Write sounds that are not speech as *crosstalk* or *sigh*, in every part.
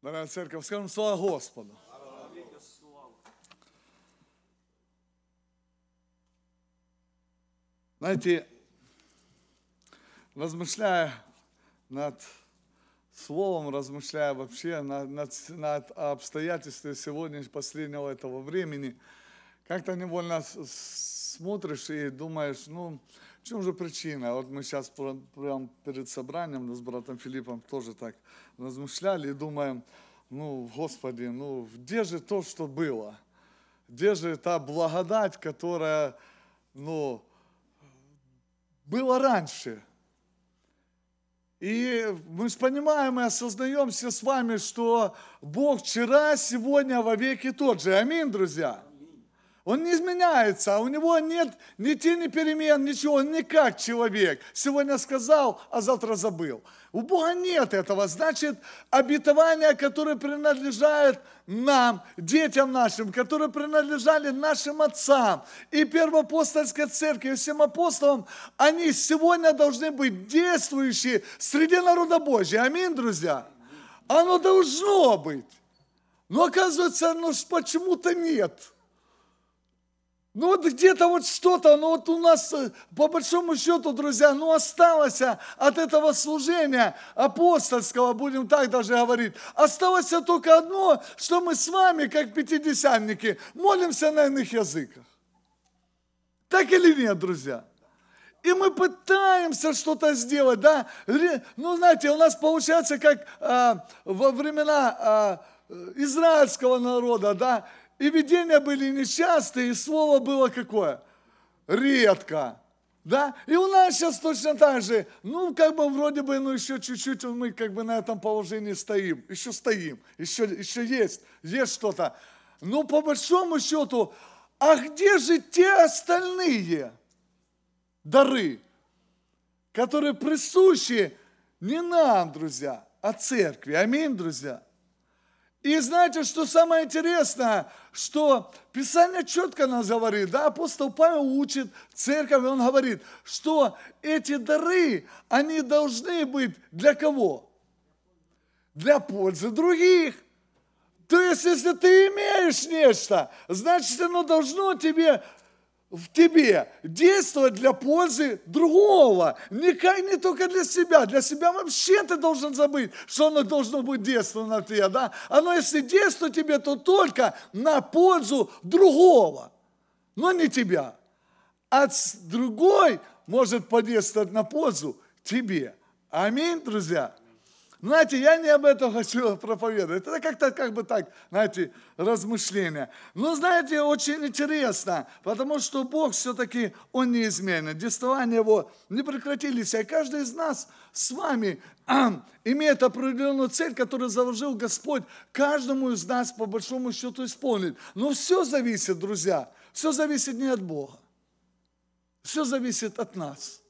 Дорогая церковь, скажем слава Господу. Знаете, размышляя над словом, размышляя вообще над, над, над обстоятельствами сегодня, последнего этого времени, как-то невольно смотришь и думаешь, ну, в чем же причина? Вот мы сейчас прямо перед собранием с братом Филиппом тоже так размышляли и думаем, ну, Господи, ну, где же то, что было? Где же та благодать, которая, ну, было раньше? И мы же понимаем и осознаем все с вами, что Бог вчера, сегодня, во веки тот же. Аминь, друзья. Он не изменяется, у него нет ни тени перемен, ничего, он не как человек. Сегодня сказал, а завтра забыл. У Бога нет этого. Значит, обетования, которые принадлежат нам, детям нашим, которые принадлежали нашим отцам и первоапостольской церкви, всем апостолам, они сегодня должны быть действующие среди народа Божьего. Аминь, друзья. Оно должно быть. Но оказывается, оно почему-то нет. Ну вот где-то вот что-то, ну вот у нас, э, по большому счету, друзья, ну осталось от этого служения апостольского, будем так даже говорить, осталось только одно, что мы с вами, как пятидесятники, молимся на иных языках. Так или нет, друзья? И мы пытаемся что-то сделать, да? Ну, знаете, у нас получается, как а, во времена а, израильского народа, да, и видения были нечастые, и слово было какое? Редко. Да? И у нас сейчас точно так же, ну, как бы вроде бы, ну, еще чуть-чуть мы как бы на этом положении стоим. Еще стоим, еще, еще есть, есть что-то. Но по большому счету, а где же те остальные дары, которые присущи не нам, друзья, а церкви? Аминь, друзья. И знаете, что самое интересное, что Писание четко нас говорит, да, апостол Павел учит церковь, он говорит, что эти дары, они должны быть для кого? Для пользы других. То есть, если ты имеешь нечто, значит, оно должно тебе в тебе действовать для пользы другого. Не, не только для себя. Для себя вообще ты должен забыть, что оно должно быть действовать на тебя. Да? Оно если действует тебе, то только на пользу другого, но не тебя. А другой может подействовать на пользу тебе. Аминь, друзья. Знаете, я не об этом *laughs* хочу проповедовать. Это как-то как бы так, знаете, размышления. Но знаете, очень интересно, потому что Бог все-таки, Он неизменен. Действования Его не прекратились. И каждый из нас с вами *clears throat* имеет определенную цель, которую заложил Господь каждому из нас по большому счету исполнить. Но все зависит, друзья, все зависит не от Бога. Все зависит от нас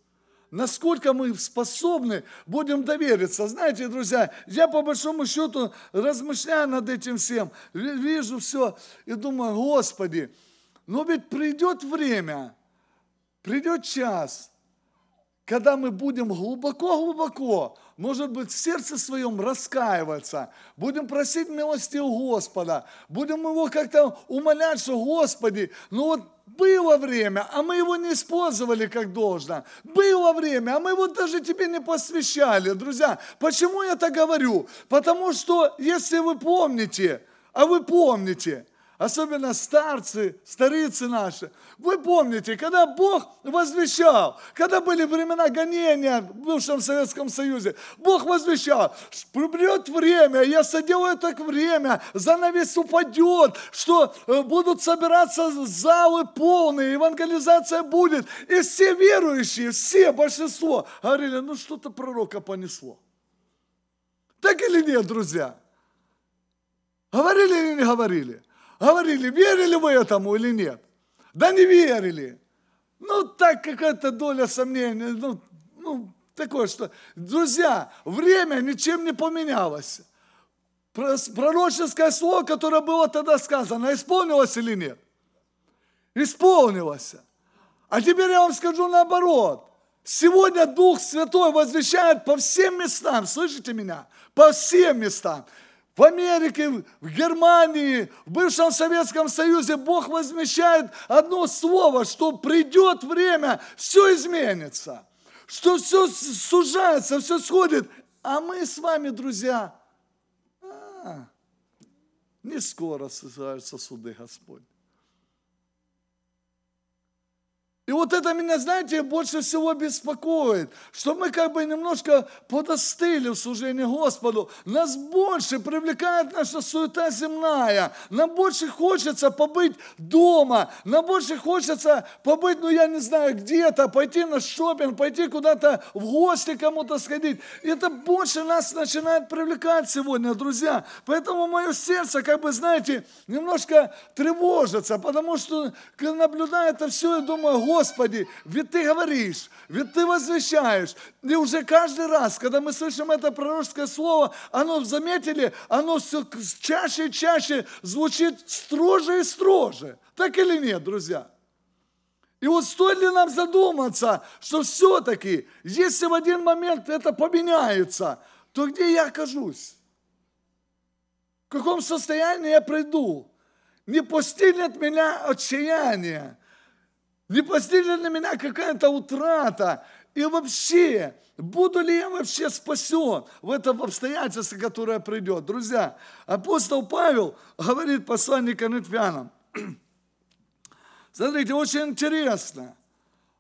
насколько мы способны будем довериться. Знаете, друзья, я по большому счету размышляю над этим всем, вижу все и думаю, Господи, но ведь придет время, придет час, когда мы будем глубоко-глубоко, может быть, в сердце своем раскаиваться, будем просить милости у Господа, будем его как-то умолять, что Господи, ну вот было время, а мы его не использовали как должно. Было время, а мы его даже тебе не посвящали. Друзья, почему я так говорю? Потому что, если вы помните, а вы помните – особенно старцы, старицы наши. Вы помните, когда Бог возвещал, когда были времена гонения в бывшем Советском Союзе, Бог возвещал, придет время, я соделаю так время, занавес упадет, что э, будут собираться залы полные, евангелизация будет. И все верующие, все, большинство, говорили, ну что-то пророка понесло. Так или нет, друзья? Говорили или не говорили? Говорили, верили вы этому или нет? Да не верили. Ну, так какая-то доля сомнений, ну, ну, такое, что, друзья, время ничем не поменялось. Пророческое слово, которое было тогда сказано, исполнилось или нет? Исполнилось. А теперь я вам скажу наоборот. Сегодня Дух Святой возвещает по всем местам, слышите меня? По всем местам в Америке, в Германии, в бывшем Советском Союзе Бог возмещает одно слово, что придет время, все изменится, что все сужается, все сходит. А мы с вами, друзья, а, не скоро сужаются суды Господь. И вот это меня, знаете, больше всего беспокоит, что мы как бы немножко подостыли в служении Господу. Нас больше привлекает наша суета земная. Нам больше хочется побыть дома. Нам больше хочется побыть, ну я не знаю, где-то, пойти на шопинг, пойти куда-то в гости кому-то сходить. И это больше нас начинает привлекать сегодня, друзья. Поэтому мое сердце, как бы, знаете, немножко тревожится, потому что, наблюдая это все, я думаю, Господи, ведь Ты говоришь, ведь Ты возвещаешь. И уже каждый раз, когда мы слышим это пророческое слово, оно, заметили, оно все чаще и чаще звучит строже и строже. Так или нет, друзья? И вот стоит ли нам задуматься, что все-таки, если в один момент это поменяется, то где я окажусь? В каком состоянии я приду? Не постигнет меня отчаяние, не постигнет на меня какая-то утрата. И вообще, буду ли я вообще спасен в этом обстоятельстве, которое придет? Друзья, апостол Павел говорит посланник Коринфянам. *clears throat* Смотрите, очень интересно.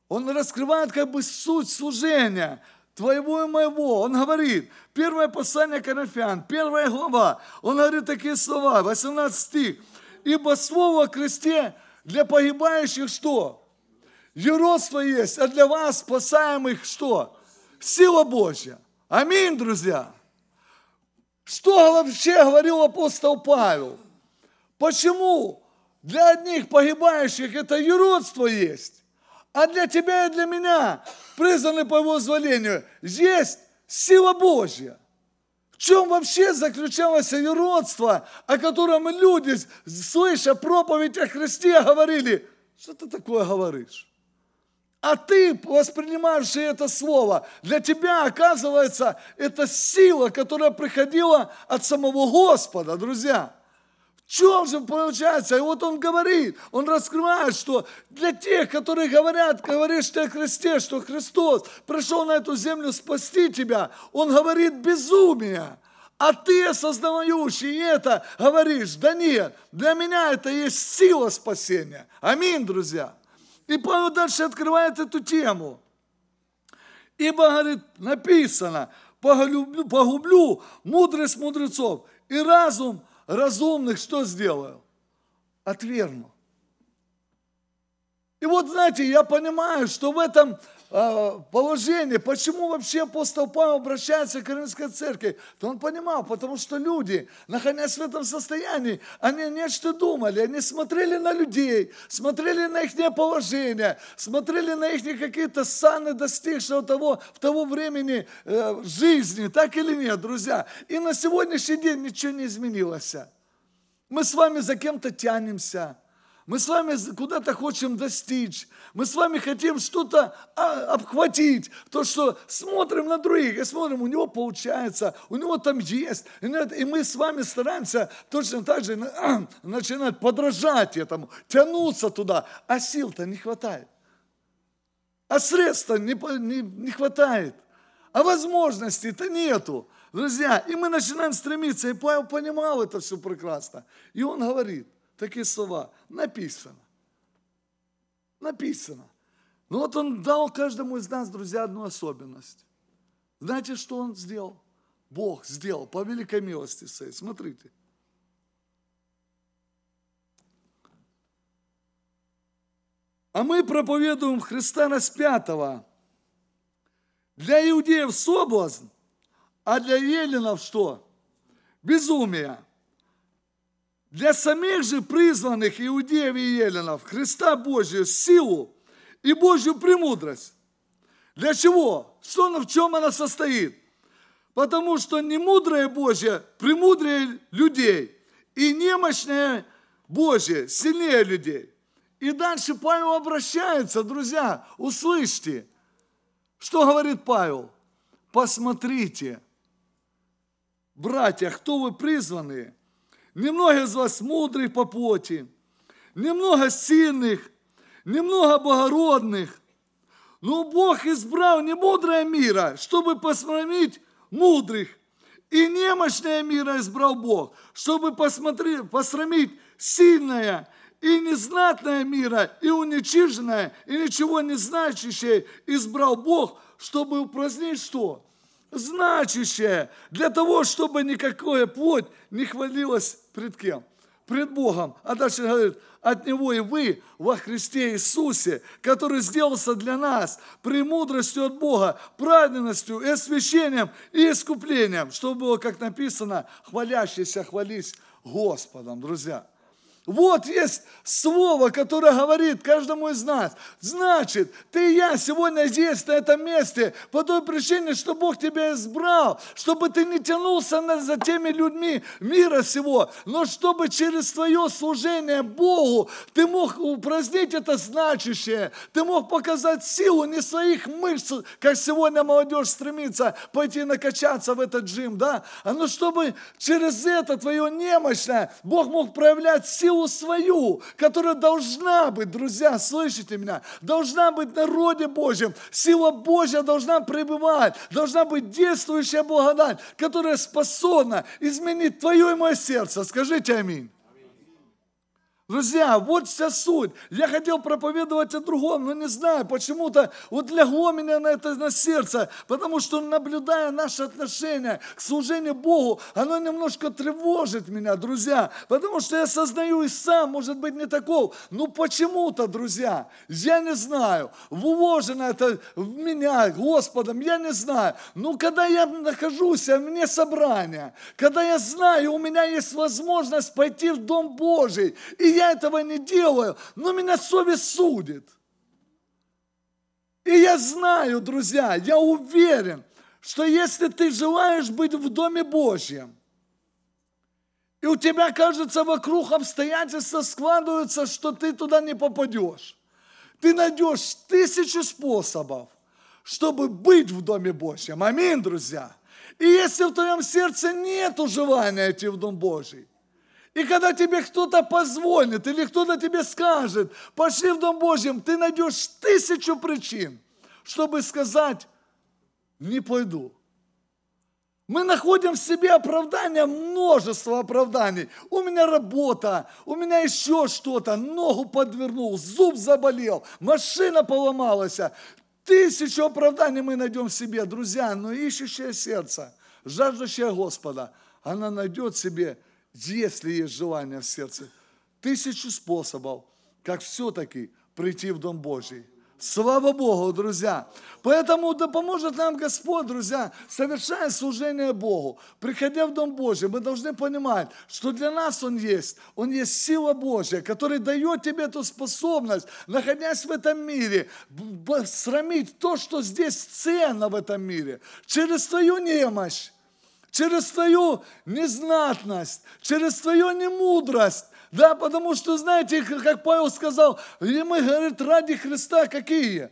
Он раскрывает как бы суть служения твоего и моего. Он говорит, первое послание Коринфян, первая глава, он говорит такие слова, 18 стих. Ибо слово о кресте для погибающих что? Юродство есть, а для вас, спасаемых, что? Сила Божья. Аминь, друзья. Что вообще говорил апостол Павел? Почему для одних погибающих это юродство есть, а для тебя и для меня, признаны по его зволению, есть сила Божья? В чем вообще заключалось юродство, о котором люди, слыша проповедь о Христе, говорили, что ты такое говоришь? А ты, воспринимаешь это слово, для тебя, оказывается, это сила, которая приходила от самого Господа, друзья. В чем же получается? И вот он говорит, он раскрывает, что для тех, которые говорят, говоришь ты о Христе, что Христос пришел на эту землю спасти тебя, он говорит безумие. А ты, осознающий это, говоришь, да нет, для меня это есть сила спасения. Аминь, друзья. И Павел дальше открывает эту тему. Ибо, говорит, написано, погублю, погублю мудрость мудрецов и разум разумных что сделаю? Отвергну. И вот, знаете, я понимаю, что в этом положение, почему вообще апостол Павел обращается к Коринфской церкви, то он понимал, потому что люди, находясь в этом состоянии, они нечто думали, они смотрели на людей, смотрели на их положение, смотрели на их какие-то саны, достигшего того, в того времени э, жизни, так или нет, друзья. И на сегодняшний день ничего не изменилось. Мы с вами за кем-то тянемся, мы с вами куда-то хотим достичь. Мы с вами хотим что-то а, обхватить. То, что смотрим на других и смотрим, у него получается, у него там есть. И мы с вами стараемся точно так же *clears throat* начинать подражать этому, тянуться туда. А сил-то не хватает. А средств не, не, не хватает. А возможностей-то нету. Друзья, и мы начинаем стремиться. И Павел понимал это все прекрасно. И он говорит, такие слова. Написано. Написано. Но вот он дал каждому из нас, друзья, одну особенность. Знаете, что он сделал? Бог сделал по великой милости своей. Смотрите. А мы проповедуем Христа распятого. Для иудеев соблазн, а для еленов что? Безумие. Для самих же призванных иудеев и еленов Христа Божию силу и Божью премудрость. Для чего? Что, в чем она состоит? Потому что не мудрое Божье премудрее людей, и немощное Божье сильнее людей. И дальше Павел обращается, друзья, услышьте, что говорит Павел. Посмотрите – братья, кто вы призванные? Немного из вас мудрых по плоти, немного сильных, немного богородных. Но Бог избрал не мудрое мира, чтобы посрамить мудрых, и немощное мира избрал Бог, чтобы посмотреть, посрамить сильное и незнатное мира, и уничиженное, и ничего не значащее избрал Бог, чтобы упразднить что? Значащее, для того, чтобы никакое плоть не хвалилась пред кем? Пред Богом. А дальше говорит, от Него и вы во Христе Иисусе, который сделался для нас премудростью от Бога, праведностью и освящением и искуплением, чтобы было, как написано, хвалящийся хвались Господом, друзья. Вот есть слово, которое говорит каждому из нас. Значит, ты и я сегодня здесь, на этом месте, по той причине, что Бог тебя избрал, чтобы ты не тянулся за теми людьми мира сего, но чтобы через твое служение Богу ты мог упразднить это значащее, ты мог показать силу не своих мышц, как сегодня молодежь стремится пойти накачаться в этот джим, да, а ну чтобы через это твое немощное Бог мог проявлять силу силу свою, которая должна быть, друзья, слышите меня, должна быть в народе Божьем. Сила Божья должна пребывать, должна быть действующая благодать, которая способна изменить твое и мое сердце. Скажите аминь. Друзья, вот вся суть. Я хотел проповедовать о другом, но не знаю, почему-то вот легло меня на это на сердце, потому что наблюдая наше отношение к служению Богу, оно немножко тревожит меня, друзья, потому что я сознаю и сам, может быть, не таков, но почему-то, друзья, я не знаю, вложено это в меня Господом, я не знаю, но когда я нахожусь вне собрания, когда я знаю, у меня есть возможность пойти в Дом Божий, и я этого не делаю, но меня совесть судит. И я знаю, друзья, я уверен, что если ты желаешь быть в Доме Божьем, и у тебя, кажется, вокруг обстоятельства складываются, что ты туда не попадешь, ты найдешь тысячи способов, чтобы быть в Доме Божьем. Аминь, друзья. И если в твоем сердце нет желания идти в Дом Божий, и когда тебе кто-то позвонит или кто-то тебе скажет, пошли в Дом Божьем, ты найдешь тысячу причин, чтобы сказать, не пойду. Мы находим в себе оправдания, множество оправданий. У меня работа, у меня еще что-то, ногу подвернул, зуб заболел, машина поломалась. Тысячу оправданий мы найдем в себе, друзья, но ищущее сердце, жаждущее Господа, она найдет себе если есть желание в сердце, тысячу способов, как все-таки прийти в Дом Божий. Слава Богу, друзья. Поэтому да поможет нам Господь, друзья, совершая служение Богу, приходя в Дом Божий, мы должны понимать, что для нас Он есть. Он есть сила Божья, которая дает тебе эту способность, находясь в этом мире, срамить то, что здесь ценно в этом мире, через твою немощь, через твою незнатность, через твою немудрость. Да, потому что, знаете, как Павел сказал, и мы, говорит, ради Христа какие?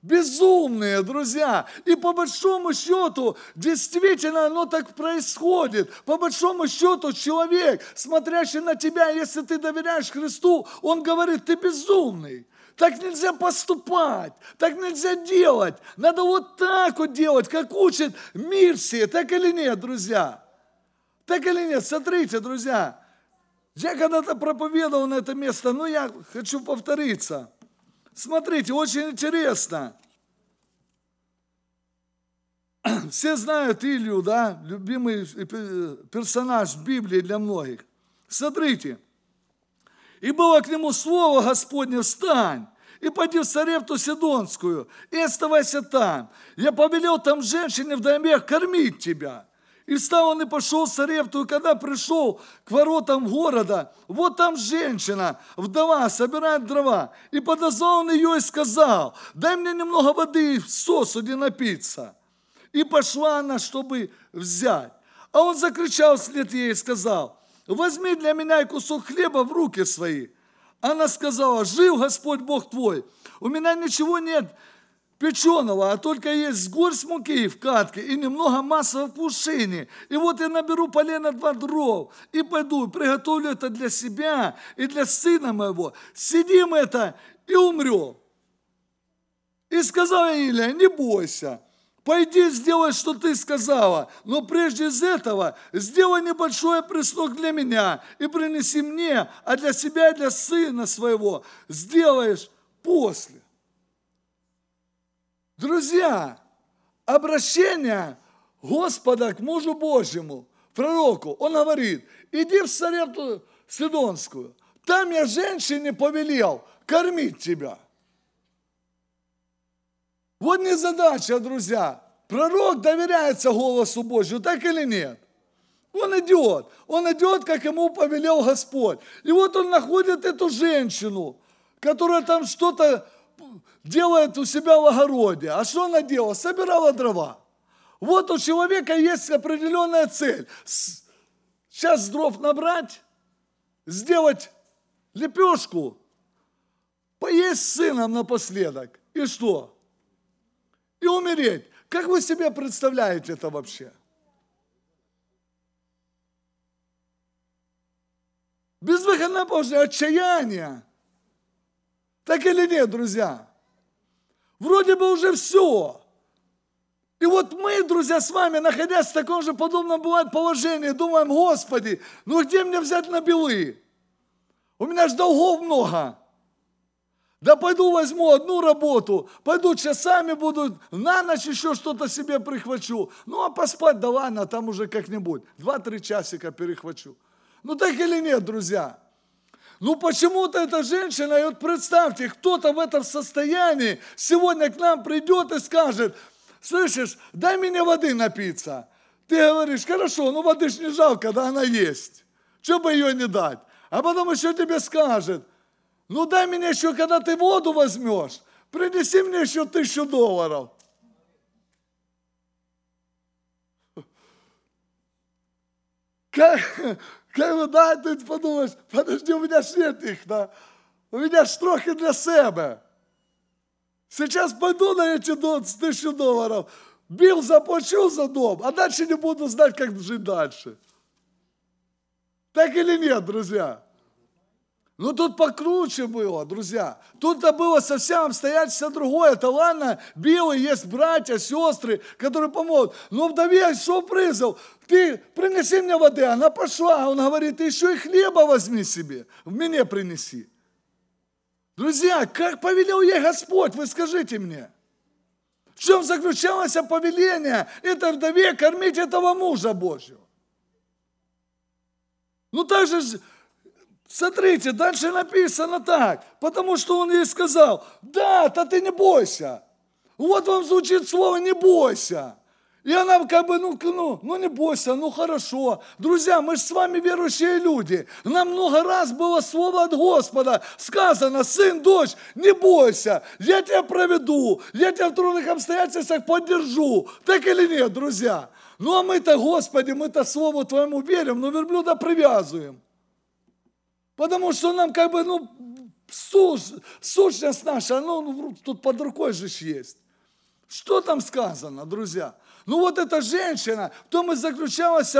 Безумные, друзья. И по большому счету, действительно, оно так происходит. По большому счету, человек, смотрящий на тебя, если ты доверяешь Христу, он говорит, ты безумный. Так нельзя поступать, так нельзя делать. Надо вот так вот делать, как учит мир все. Так или нет, друзья? Так или нет? Смотрите, друзья. Я когда-то проповедовал на это место, но я хочу повториться. Смотрите, очень интересно. *clears throat* Все знают Илью, да, любимый персонаж Библии для многих. Смотрите, и было к нему слово Господне, встань, и пойди в Саревту Сидонскую, и оставайся там. Я повелел там женщине в доме кормить тебя. И встал он и пошел в Саревту, и когда пришел к воротам города, вот там женщина, вдова, собирает дрова. И подозвал он ее и сказал, дай мне немного воды в сосуде напиться. И пошла она, чтобы взять. А он закричал вслед ей и сказал, возьми для меня и кусок хлеба в руки свои. Она сказала, жив Господь Бог твой, у меня ничего нет печеного, а только есть горсть муки в катке и немного масла в кувшине. И вот я наберу полено два дров и пойду, приготовлю это для себя и для сына моего. Сидим это и умрем. И сказал Илия, не бойся, пойди сделай, что ты сказала, но прежде из этого сделай небольшой преснок для меня и принеси мне, а для себя и для сына своего сделаешь после. Друзья, обращение Господа к мужу Божьему, пророку, он говорит, иди в Сарепту Сидонскую, там я женщине повелел кормить тебя. Вот не задача, друзья. Пророк доверяется голосу Божью, так или нет? Он идет, он идет, как ему повелел Господь. И вот он находит эту женщину, которая там что-то делает у себя в огороде. А что она делала? Собирала дрова. Вот у человека есть определенная цель. Сейчас дров набрать, сделать лепешку, поесть с сыном напоследок. И что? И умереть. Как вы себе представляете это вообще? Безвыходное положение, отчаяние. Так или нет, друзья? Вроде бы уже все. И вот мы, друзья, с вами, находясь в таком же подобном бывает положении, думаем, Господи, ну где мне взять на белы? У меня же долгов много. Да пойду возьму одну работу, пойду часами буду, на ночь еще что-то себе прихвачу. Ну а поспать, да ладно, там уже как-нибудь. Два-три часика перехвачу. Ну так или нет, друзья? Ну почему-то эта женщина, и вот представьте, кто-то в этом состоянии сегодня к нам придет и скажет, слышишь, дай мне воды напиться. Ты говоришь, хорошо, ну воды ж не жалко, да она есть. Чего бы ее не дать? А потом еще тебе скажет, ну дай мне еще, когда ты воду возьмешь, принеси мне еще тысячу долларов. Как, как да, ти подумаєш, подожди, у меня ж нет их, да? У меня ж трохи для себе. Сейчас пойду на эти тысячу долларов, бил, заплачу за дом, а дальше не буду знать, как жить дальше. Так или нет, друзья? Ну тут покруче было, друзья. Тут-то было совсем обстоятельство другое. Это ладно, белые есть братья, сестры, которые помогут. Но вдове что призов? Ты принеси мне воды. Она пошла. Он говорит, ты еще и хлеба возьми себе. Мне принеси. Друзья, как повелел ей Господь, вы скажите мне. В чем заключалось повеление этой вдове кормить этого мужа Божьего? Ну так же Смотрите, дальше написано так, потому что он ей сказал, да, то ты не бойся. Вот вам звучит слово «не бойся». И она как бы, ну, ну, ну не бойся, ну хорошо. Друзья, мы же с вами верующие люди. Нам много раз было слово от Господа. Сказано, сын, дочь, не бойся, я тебя проведу, я тебя в трудных обстоятельствах поддержу. Так или нет, друзья? Ну а мы-то, Господи, мы-то Слову Твоему верим, но верблюда привязываем. Потому что нам как бы, ну, сущность наша, ну, тут под рукой же есть. Что там сказано, друзья? Ну вот эта женщина, в том и заключалась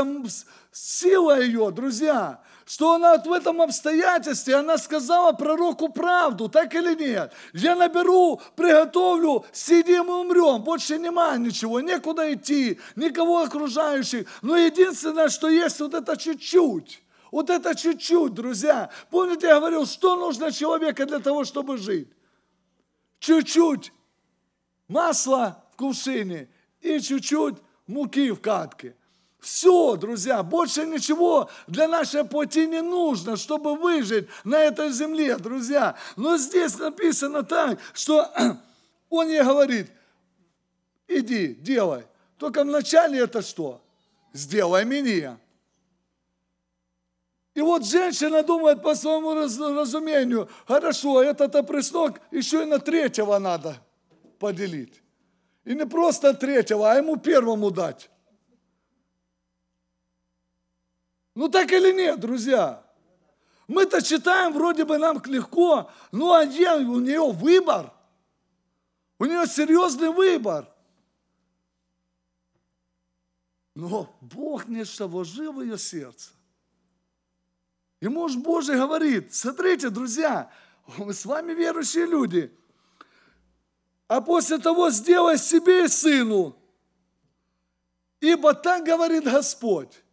сила ее, друзья, что она вот в этом обстоятельстве, она сказала пророку правду, так или нет. Я наберу, приготовлю, сидим и умрем, больше нема ничего, некуда идти, никого окружающих. Но единственное, что есть, вот это чуть-чуть. Вот это чуть-чуть, друзья. Помните, я говорил, что нужно человеку для того, чтобы жить? Чуть-чуть масла в кувшине и чуть-чуть муки в катке. Все, друзья, больше ничего для нашей плоти не нужно, чтобы выжить на этой земле, друзья. Но здесь написано так, что *clears throat* он ей говорит, иди, делай. Только вначале это что? Сделай меня. И вот женщина думает по своему разумению, хорошо, этот опреснок еще и на третьего надо поделить. И не просто третьего, а ему первому дать. Ну так или нет, друзья? Мы-то читаем, вроде бы нам легко, а где у нее выбор? У нее серьезный выбор. Но Бог нечто вложил в ее сердце. И муж Божий говорит, смотрите, друзья, мы с вами верующие люди, а после того сделай себе и сыну, ибо так говорит Господь.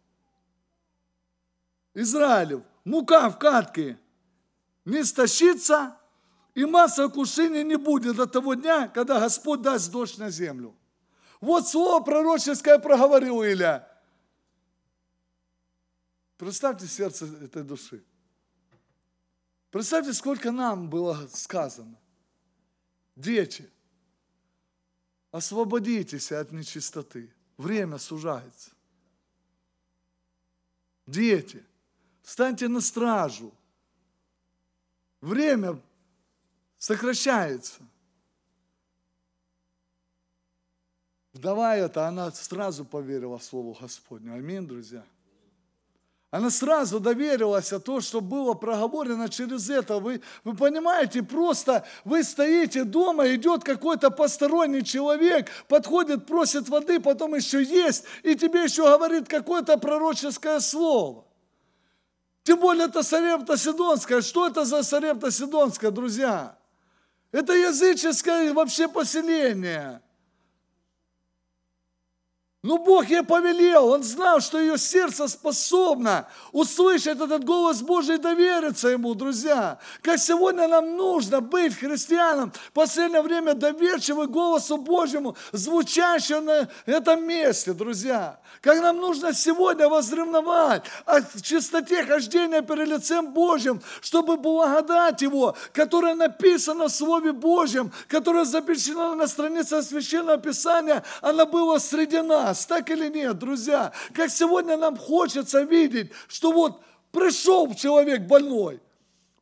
Израилев, мука в катке не стащится, и масса кушения не будет до того дня, когда Господь даст дождь на землю. Вот слово пророческое проговорил Илья. Представьте сердце этой души. Представьте, сколько нам было сказано. Дети, освободитесь от нечистоты. Время сужается. Дети, встаньте на стражу. Время сокращается. Вдова эта, она сразу поверила Слову Господню. Аминь, друзья. Она сразу доверилась о том, что было проговорено через это. Вы, вы понимаете, просто вы стоите дома, идет какой-то посторонний человек, подходит, просит воды, потом еще есть, и тебе еще говорит какое-то пророческое слово. Тем более это Сарепта Сидонская. Что это за Сарепта Сидонская, друзья? Это языческое вообще поселение. Но Бог ей повелел, Он знал, что ее сердце способно услышать этот голос Божий и довериться Ему, друзья. Как сегодня нам нужно быть христианом, в последнее время доверчивым голосу Божьему, звучащему на этом месте, друзья. Как нам нужно сегодня возревновать о чистоте хождения перед лицем Божьим, чтобы благодать Его, которая написана в Слове Божьем, которая запечатлена на странице Священного Писания, она была среди нас нас, так или нет, друзья? Как сегодня нам хочется видеть, что вот пришел человек больной,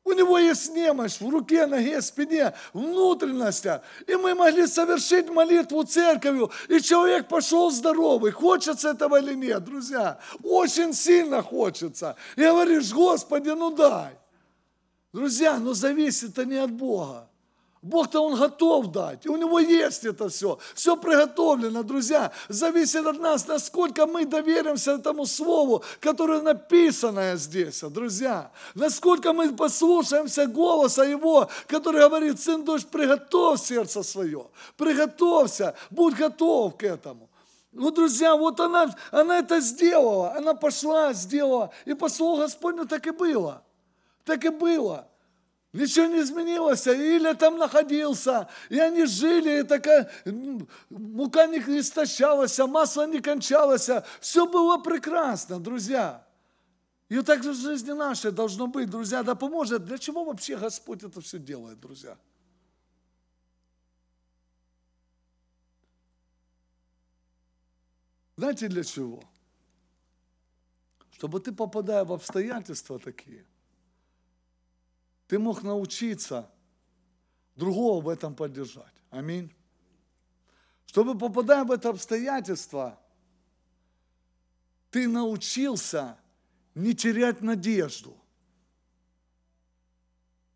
у него есть немощь в руке, ноге, спине, внутренностях. И мы могли совершить молитву церковью, и человек пошел здоровый. Хочется этого или нет, друзья? Очень сильно хочется. И говоришь, Господи, ну дай. Друзья, но зависит это не от Бога. Бог-то Он готов дать, у Него есть это все. Все приготовлено, друзья. Зависит от нас, насколько мы доверимся этому Слову, которое написано здесь, друзья. Насколько мы послушаемся голоса Его, который говорит, сын, дочь, приготовь сердце свое, приготовься, будь готов к этому. Ну, друзья, вот она, она это сделала, она пошла, сделала, и по Слову Господню так и было. Так и было. Ничего не изменилось. Или там находился, и они жили, и такая мука не истощалась, а масло не кончалось. Все было прекрасно, друзья. И вот так же в жизни нашей должно быть, друзья. Да поможет. Для чего вообще Господь это все делает, друзья? Знаете для чего? Чтобы ты, попадая в обстоятельства такие, ты мог научиться другого в этом поддержать. Аминь. Чтобы попадая в это обстоятельство, ты научился не терять надежду.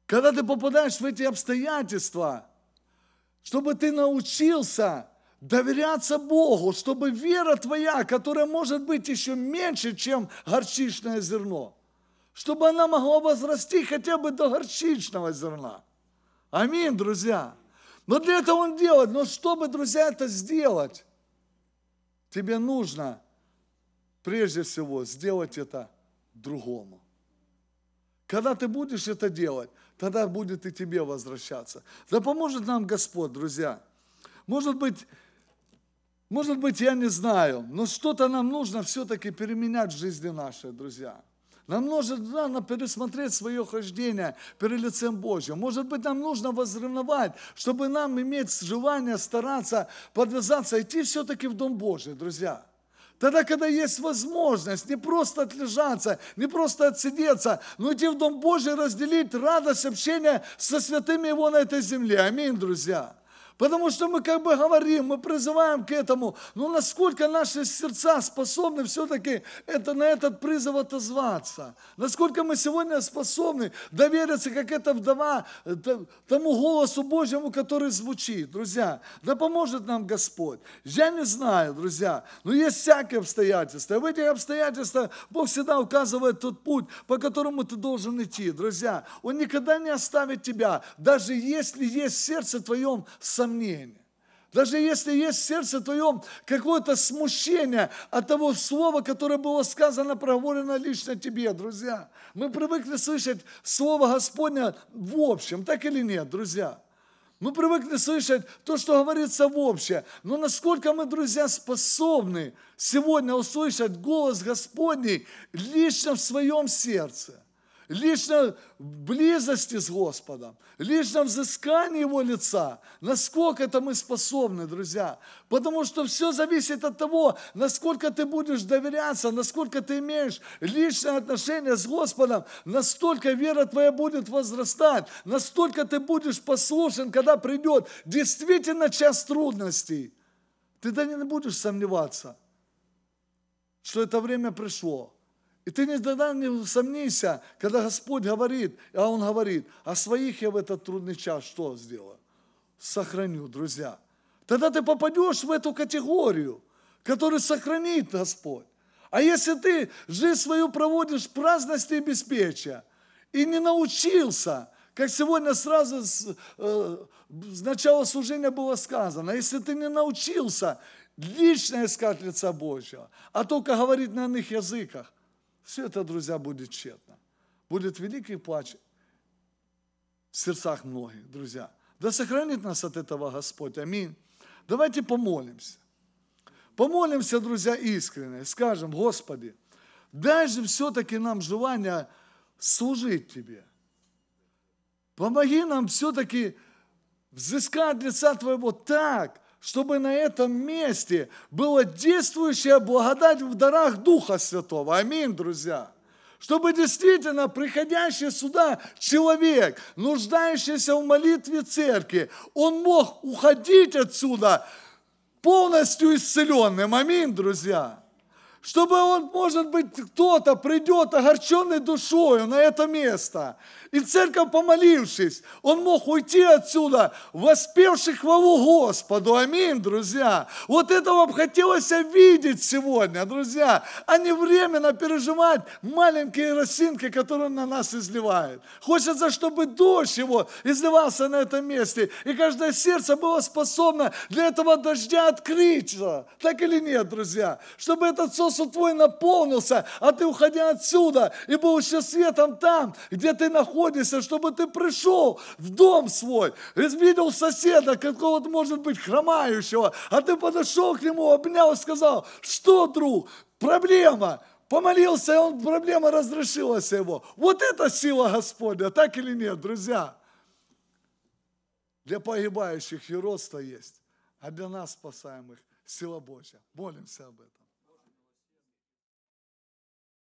Когда ты попадаешь в эти обстоятельства, чтобы ты научился доверяться Богу, чтобы вера твоя, которая может быть еще меньше, чем горчичное зерно, чтобы она могла возрасти хотя бы до горчичного зерна. Аминь, друзья. Но для этого он делает. Но чтобы, друзья, это сделать, тебе нужно прежде всего сделать это другому. Когда ты будешь это делать, тогда будет и тебе возвращаться. Да поможет нам Господь, друзья. Может быть, может быть, я не знаю, но что-то нам нужно все-таки переменять в жизни нашей, друзья. Нам нужно, пересмотреть свое хождение перед лицем Божьим. Может быть, нам нужно возревновать, чтобы нам иметь желание стараться подвязаться, идти все-таки в Дом Божий, друзья. Тогда, когда есть возможность не просто отлежаться, не просто отсидеться, но идти в Дом Божий, разделить радость общения со святыми Его на этой земле. Аминь, друзья. Потому что мы как бы говорим, мы призываем к этому, но насколько наши сердца способны все-таки это, на этот призыв отозваться? Насколько мы сегодня способны довериться, как эта вдова, тому голосу Божьему, который звучит? Друзья, да поможет нам Господь. Я не знаю, друзья, но есть всякие обстоятельства. И в этих обстоятельствах Бог всегда указывает тот путь, по которому ты должен идти. Друзья, Он никогда не оставит тебя, даже если есть в сердце твоем сомнение сомнения. Даже если есть в сердце твоем какое-то смущение от того слова, которое было сказано, проговорено лично тебе, друзья. Мы привыкли слышать Слово Господня в общем, так или нет, друзья? Мы привыкли слышать то, что говорится в общем. Но насколько мы, друзья, способны сегодня услышать голос Господний лично в своем сердце? Лично в близости с Господом, лично в взыскании Его лица. Насколько это мы способны, друзья. Потому что все зависит от того, насколько ты будешь доверяться, насколько ты имеешь личное отношение с Господом, настолько вера твоя будет возрастать, настолько ты будешь послушен, когда придет действительно час трудностей. Ты да не будешь сомневаться, что это время пришло. И ты никогда не сомнися, когда Господь говорит, а Он говорит, а своих я в этот трудный час что сделаю? Сохраню, друзья. Тогда ты попадешь в эту категорию, которую сохранит Господь. А если ты жизнь свою проводишь в праздности и беспечия, и не научился, как сегодня сразу с, э, с начала служения было сказано, если ты не научился лично искать лица Божьего, а только говорить на иных языках, все это, друзья, будет тщетно. Будет великий плач в сердцах многих, друзья. Да сохранит нас от этого Господь. Аминь. Давайте помолимся. Помолимся, друзья, искренне. Скажем, Господи, дай же все-таки нам желание служить Тебе. Помоги нам все-таки взыскать лица Твоего так, чтобы на этом месте была действующая благодать в дарах Духа Святого. Аминь, друзья. Чтобы действительно приходящий сюда человек, нуждающийся в молитве церкви, он мог уходить отсюда полностью исцеленным. Аминь, друзья чтобы он, может быть, кто-то придет огорченный душою на это место. И церковь, помолившись, он мог уйти отсюда, воспевший хвалу Господу. Аминь, друзья. Вот этого бы хотелось видеть сегодня, друзья, а не временно переживать маленькие росинки, которые на нас изливают. Хочется, чтобы дождь его изливался на этом месте, и каждое сердце было способно для этого дождя открыться. Так или нет, друзья? Чтобы этот сос сосуд твой наполнился, а ты уходя отсюда и был еще светом там, где ты находишься, чтобы ты пришел в дом свой, видел соседа, какого-то, может быть, хромающего, а ты подошел к нему, обнял и сказал, что, друг, проблема, помолился, и он, проблема разрешилась его. Вот это сила Господня, так или нет, друзья? Для погибающих и роста есть, а для нас спасаемых сила Божья. Молимся об этом.